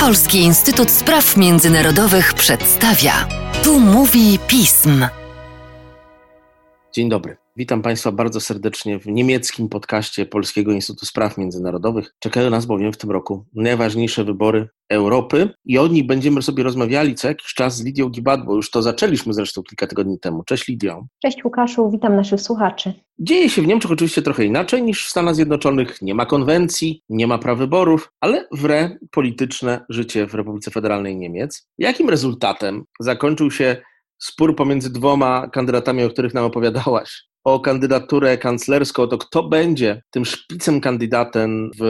Polski Instytut Spraw Międzynarodowych przedstawia. Tu mówi pism. Dzień dobry. Witam Państwa bardzo serdecznie w niemieckim podcaście Polskiego Instytutu Spraw Międzynarodowych. Czekają nas bowiem w tym roku najważniejsze wybory Europy i o nich będziemy sobie rozmawiali co jakiś czas z Lidią Gibad, bo już to zaczęliśmy zresztą kilka tygodni temu. Cześć Lidio. Cześć Łukaszu, witam naszych słuchaczy. Dzieje się w Niemczech oczywiście trochę inaczej niż w Stanach Zjednoczonych. Nie ma konwencji, nie ma prawyborów, ale wre polityczne życie w Republice Federalnej Niemiec. Jakim rezultatem zakończył się spór pomiędzy dwoma kandydatami, o których nam opowiadałaś? O kandydaturę kanclerską, to kto będzie tym szpicem kandydatem w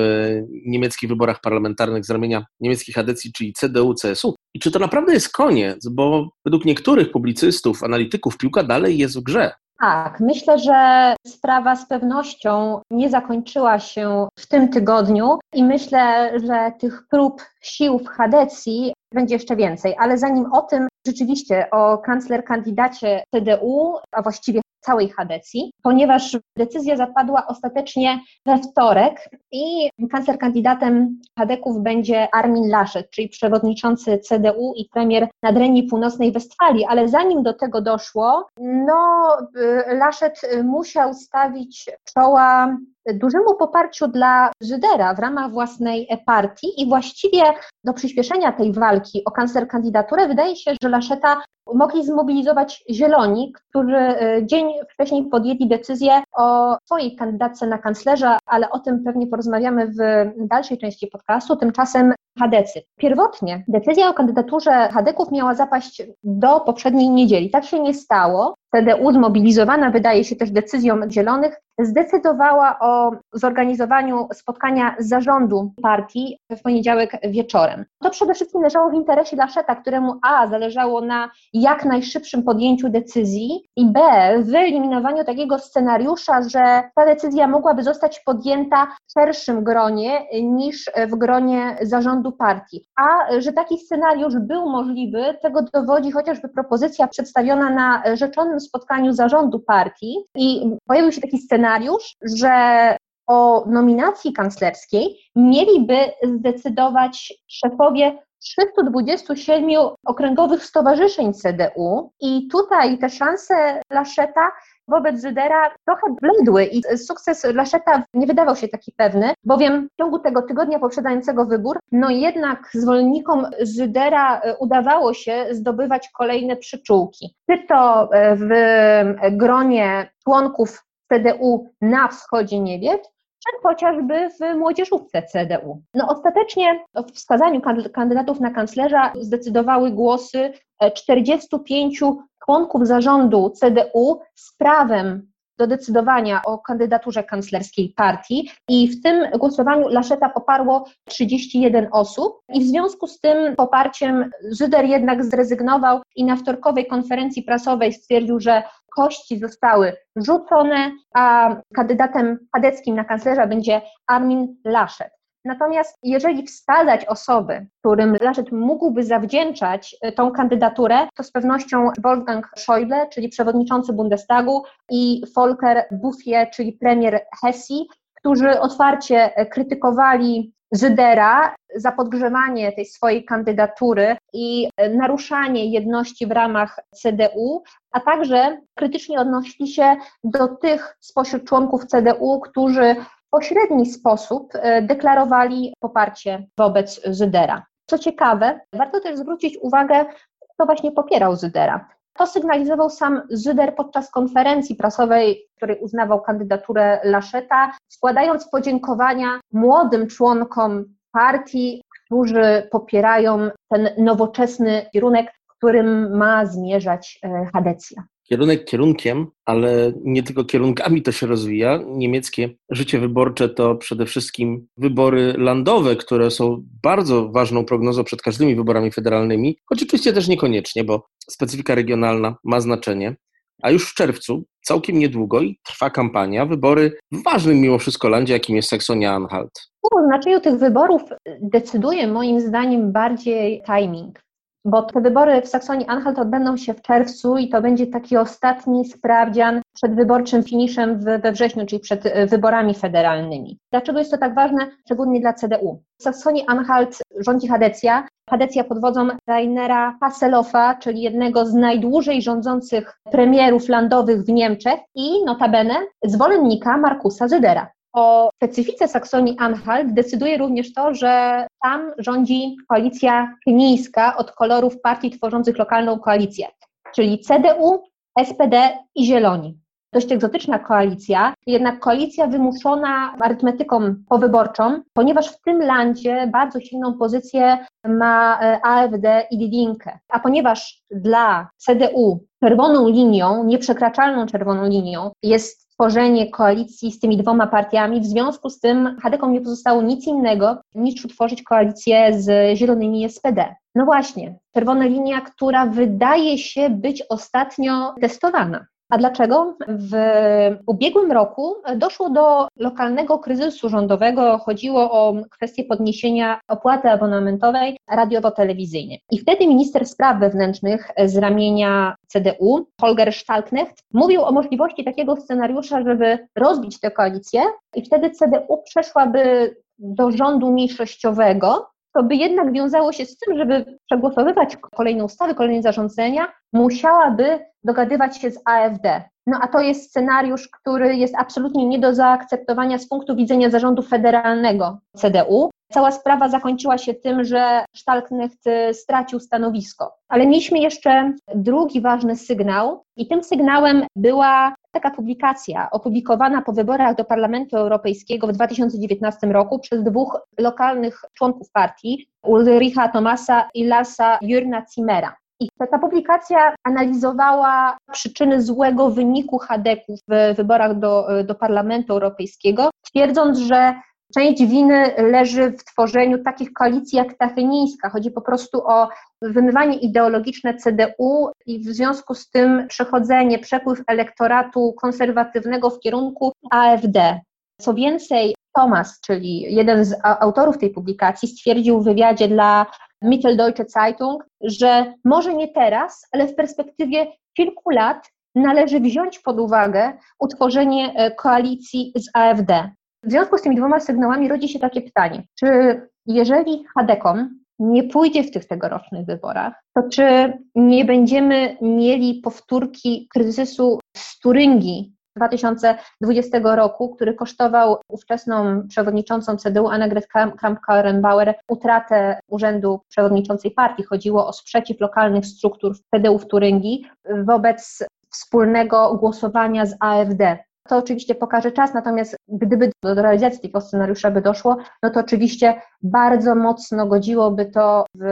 niemieckich wyborach parlamentarnych z ramienia niemieckich adecji, czyli CDU-CSU. I czy to naprawdę jest koniec? Bo według niektórych publicystów, analityków, piłka dalej jest w grze. Tak, myślę, że sprawa z pewnością nie zakończyła się w tym tygodniu i myślę, że tych prób sił w Hadecji będzie jeszcze więcej. Ale zanim o tym, rzeczywiście o kancler kandydacie CDU, a właściwie całej Hadecji, ponieważ decyzja zapadła ostatecznie we wtorek i kancler kandydatem Hadeków będzie Armin Laschet, czyli przewodniczący CDU i premier Nadrenii Północnej Westfalii, ale zanim do tego doszło, no y, Laschet musiał stawić czoła dużemu poparciu dla Żydera w ramach własnej partii i właściwie do przyspieszenia tej walki o kancler kandydaturę wydaje się, że Laszeta mogli zmobilizować Zieloni, którzy e, dzień wcześniej podjęli decyzję o swojej kandydatce na kanclerza, ale o tym pewnie porozmawiamy w dalszej części podcastu. Tymczasem Hadecy. Pierwotnie decyzja o kandydaturze Hadeków miała zapaść do poprzedniej niedzieli. Tak się nie stało. CDU zmobilizowana, wydaje się też decyzją Zielonych, zdecydowała o zorganizowaniu spotkania zarządu partii w poniedziałek wieczorem. To przede wszystkim leżało w interesie Laszeta, któremu A zależało na jak najszybszym podjęciu decyzji i B wyeliminowaniu takiego scenariusza, że ta decyzja mogłaby zostać podjęta w szerszym gronie niż w gronie zarządu partii. A że taki scenariusz był możliwy, tego dowodzi chociażby propozycja przedstawiona na rzeczonym spotkaniu zarządu partii i pojawił się taki scenariusz, że o nominacji kanclerskiej mieliby zdecydować szefowie 327 okręgowych stowarzyszeń CDU i tutaj te szanse Laszeta wobec Żydera trochę bledły i sukces Laszeta nie wydawał się taki pewny, bowiem w ciągu tego tygodnia poprzedzającego wybór, no jednak zwolennikom Żydera e, udawało się zdobywać kolejne przyczółki. Czy to e, w gronie członków CDU na wschodzie Niemiec, czy chociażby w młodzieżówce CDU. No ostatecznie w wskazaniu kandydatów na kanclerza zdecydowały głosy 45 e, członków zarządu CDU z prawem do decydowania o kandydaturze kanclerskiej partii i w tym głosowaniu Laszeta poparło 31 osób i w związku z tym poparciem Żyder jednak zrezygnował i na wtorkowej konferencji prasowej stwierdził, że kości zostały rzucone, a kandydatem kadeckim na kanclerza będzie Armin Laschet. Natomiast jeżeli wskazać osoby, którym Laschet mógłby zawdzięczać e, tą kandydaturę, to z pewnością Wolfgang Schäuble, czyli przewodniczący Bundestagu i Volker Bouffier, czyli premier Hesji, którzy otwarcie krytykowali Żydera za podgrzewanie tej swojej kandydatury i naruszanie jedności w ramach CDU, a także krytycznie odnosili się do tych spośród członków CDU, którzy pośredni sposób e, deklarowali poparcie wobec Zydera. Co ciekawe, warto też zwrócić uwagę, kto właśnie popierał Zydera. To sygnalizował sam Zyder podczas konferencji prasowej, w której uznawał kandydaturę Laszeta, składając podziękowania młodym członkom partii, którzy popierają ten nowoczesny kierunek, którym ma zmierzać e, Hadecja kierunek kierunkiem, ale nie tylko kierunkami to się rozwija. Niemieckie życie wyborcze to przede wszystkim wybory landowe, które są bardzo ważną prognozą przed każdymi wyborami federalnymi, choć oczywiście też niekoniecznie, bo specyfika regionalna ma znaczenie. A już w czerwcu, całkiem niedługo, i trwa kampania, wybory w ważnym mimo wszystko landzie, jakim jest Saksonia-Anhalt. O znaczeniu tych wyborów decyduje moim zdaniem bardziej timing bo te wybory w Saksonii-Anhalt odbędą się w czerwcu i to będzie taki ostatni sprawdzian przed wyborczym finiszem we wrześniu, czyli przed e, wyborami federalnymi. Dlaczego jest to tak ważne, szczególnie dla CDU? W Saksonii-Anhalt rządzi Hadecja. Hadecja pod wodzą Rainera Hasselhoffa, czyli jednego z najdłużej rządzących premierów landowych w Niemczech i notabene zwolennika Markusa Zydera. O specyfice Saksonii-Anhalt decyduje również to, że tam rządzi koalicja kenijska od kolorów partii tworzących lokalną koalicję, czyli CDU, SPD i Zieloni dość egzotyczna koalicja, jednak koalicja wymuszona arytmetyką powyborczą, ponieważ w tym landzie bardzo silną pozycję ma e, AfD i Didinkę. A ponieważ dla CDU czerwoną linią, nieprzekraczalną czerwoną linią jest tworzenie koalicji z tymi dwoma partiami, w związku z tym Hadekom nie pozostało nic innego niż utworzyć koalicję z Zielonymi SPD. No właśnie, czerwona linia, która wydaje się być ostatnio testowana. A dlaczego? W ubiegłym roku doszło do lokalnego kryzysu rządowego. Chodziło o kwestię podniesienia opłaty abonamentowej radiowo-telewizyjnej. I wtedy minister spraw wewnętrznych z ramienia CDU, Holger Stalknecht, mówił o możliwości takiego scenariusza, żeby rozbić tę koalicję i wtedy CDU przeszłaby do rządu mniejszościowego, to by jednak wiązało się z tym, żeby przegłosowywać kolejne ustawy, kolejne zarządzenia, musiałaby dogadywać się z AfD. No a to jest scenariusz, który jest absolutnie nie do zaakceptowania z punktu widzenia zarządu federalnego CDU. Cała sprawa zakończyła się tym, że Stalknecht stracił stanowisko. Ale mieliśmy jeszcze drugi ważny sygnał, i tym sygnałem była taka publikacja opublikowana po wyborach do Parlamentu Europejskiego w 2019 roku przez dwóch lokalnych członków partii, Ulricha Tomasa i Larsa Jurna Zimmera. I ta publikacja analizowała przyczyny złego wyniku Hadeków w wyborach do, do Parlamentu Europejskiego, twierdząc, że część winy leży w tworzeniu takich koalicji jak ta. Chodzi po prostu o wymywanie ideologiczne CDU i w związku z tym przechodzenie, przepływ elektoratu konserwatywnego w kierunku AfD. Co więcej, Thomas, czyli jeden z autorów tej publikacji, stwierdził w wywiadzie dla Mitteldeutsche Zeitung, że może nie teraz, ale w perspektywie kilku lat należy wziąć pod uwagę utworzenie e, koalicji z AfD. W związku z tymi dwoma sygnałami rodzi się takie pytanie, czy jeżeli Hadekom nie pójdzie w tych tegorocznych wyborach, to czy nie będziemy mieli powtórki kryzysu z Turyngii 2020 roku, który kosztował ówczesną przewodniczącą CDU Annegret Kramp-Karrenbauer utratę urzędu przewodniczącej partii. Chodziło o sprzeciw lokalnych struktur CDU w Turyngii wobec wspólnego głosowania z AfD. To oczywiście pokaże czas, natomiast gdyby do realizacji tego scenariusza by doszło, no to oczywiście bardzo mocno godziłoby to w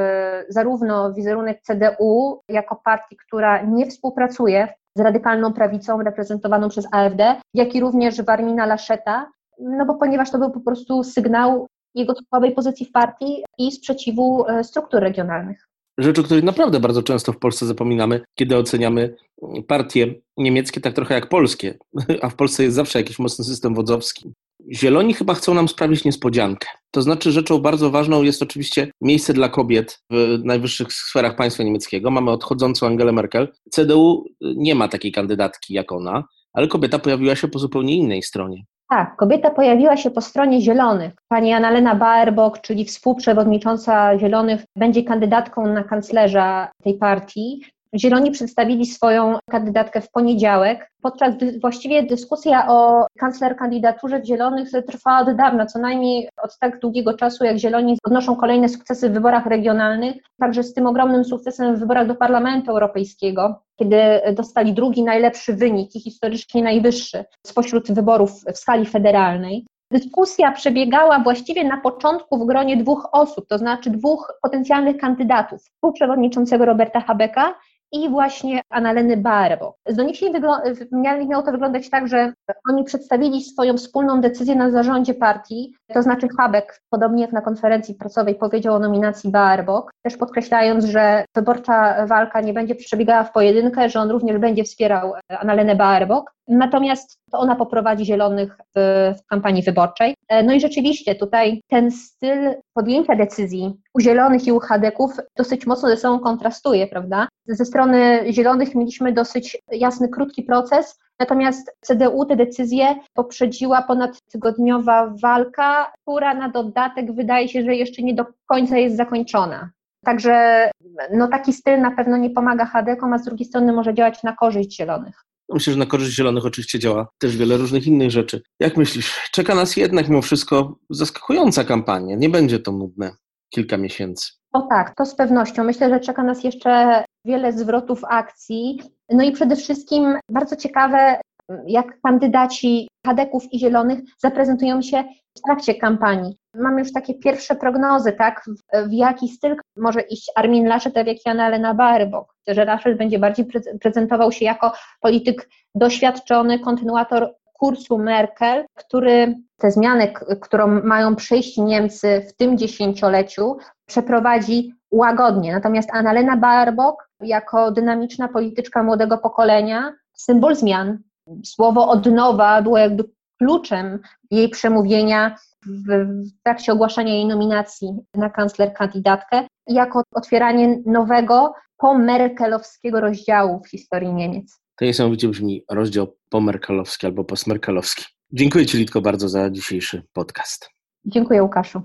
zarówno wizerunek CDU jako partii, która nie współpracuje z radykalną prawicą reprezentowaną przez AfD, jak i również Warmina Laszeta, no bo ponieważ to był po prostu sygnał jego słabej pozycji w partii i sprzeciwu e, struktur regionalnych. Rzecz, o której naprawdę bardzo często w Polsce zapominamy, kiedy oceniamy partie niemieckie tak trochę jak polskie, a w Polsce jest zawsze jakiś mocny system wodzowski. Zieloni chyba chcą nam sprawić niespodziankę. To znaczy, rzeczą bardzo ważną jest oczywiście miejsce dla kobiet w najwyższych sferach państwa niemieckiego. Mamy odchodzącą Angelę Merkel. CDU nie ma takiej kandydatki jak ona, ale kobieta pojawiła się po zupełnie innej stronie. Tak, kobieta pojawiła się po stronie Zielonych. Pani Annalena Baerbock, czyli współprzewodnicząca Zielonych, będzie kandydatką na kanclerza tej partii. Zieloni przedstawili swoją kandydatkę w poniedziałek. Podczas właściwie dyskusja o kancler kandydaturze Zielonych trwała od dawna, co najmniej od tak długiego czasu, jak Zieloni odnoszą kolejne sukcesy w wyborach regionalnych, także z tym ogromnym sukcesem w wyborach do Parlamentu Europejskiego, kiedy dostali drugi najlepszy wynik i historycznie najwyższy spośród wyborów w skali federalnej. Dyskusja przebiegała właściwie na początku w gronie dwóch osób, to znaczy dwóch potencjalnych kandydatów, współprzewodniczącego Roberta Habeka i właśnie Annaleny Barbo. Doniesień miało to wyglądać tak, że oni przedstawili swoją wspólną decyzję na zarządzie partii, to znaczy Habek, podobnie jak na konferencji prasowej, powiedział o nominacji Barbok, też podkreślając, że wyborcza walka nie będzie przebiegała w pojedynkę, że on również będzie wspierał Annalenę Barbok, natomiast to ona poprowadzi Zielonych w, w kampanii wyborczej. No i rzeczywiście tutaj ten styl podjęcia decyzji u Zielonych i u Hadeków dosyć mocno ze sobą kontrastuje, prawda? Ze strony Zielonych mieliśmy dosyć jasny, krótki proces, Natomiast CDU tę decyzję poprzedziła ponadtygodniowa walka, która na dodatek wydaje się, że jeszcze nie do końca jest zakończona. Także no, taki styl na pewno nie pomaga Hadekom, a z drugiej strony może działać na korzyść zielonych. Myślę, że na korzyść zielonych oczywiście działa też wiele różnych innych rzeczy. Jak myślisz, czeka nas jednak mimo wszystko zaskakująca kampania? Nie będzie to nudne kilka miesięcy. O tak, to z pewnością. Myślę, że czeka nas jeszcze wiele zwrotów akcji. No i przede wszystkim bardzo ciekawe, jak kandydaci Hadeków i Zielonych zaprezentują się w trakcie kampanii. Mamy już takie pierwsze prognozy, tak, w, w jaki styl może iść Armin Laschet, a w jaki Annalena Baerbock. Że Laschet będzie bardziej prezentował się jako polityk doświadczony, kontynuator kursu Merkel, który te zmiany, którą mają przejść Niemcy w tym dziesięcioleciu, przeprowadzi łagodnie. Natomiast Annalena Baerbock, jako dynamiczna polityczka młodego pokolenia, symbol zmian, słowo odnowa było jakby kluczem jej przemówienia w, w trakcie ogłaszania jej nominacji na kancler kandydatkę, jako otwieranie nowego, pomerkelowskiego rozdziału w historii Niemiec. To niesamowicie brzmi rozdział pomerkelowski albo postmerkelowski. Dziękuję Ci, Litko, bardzo za dzisiejszy podcast. Dziękuję, Łukaszu.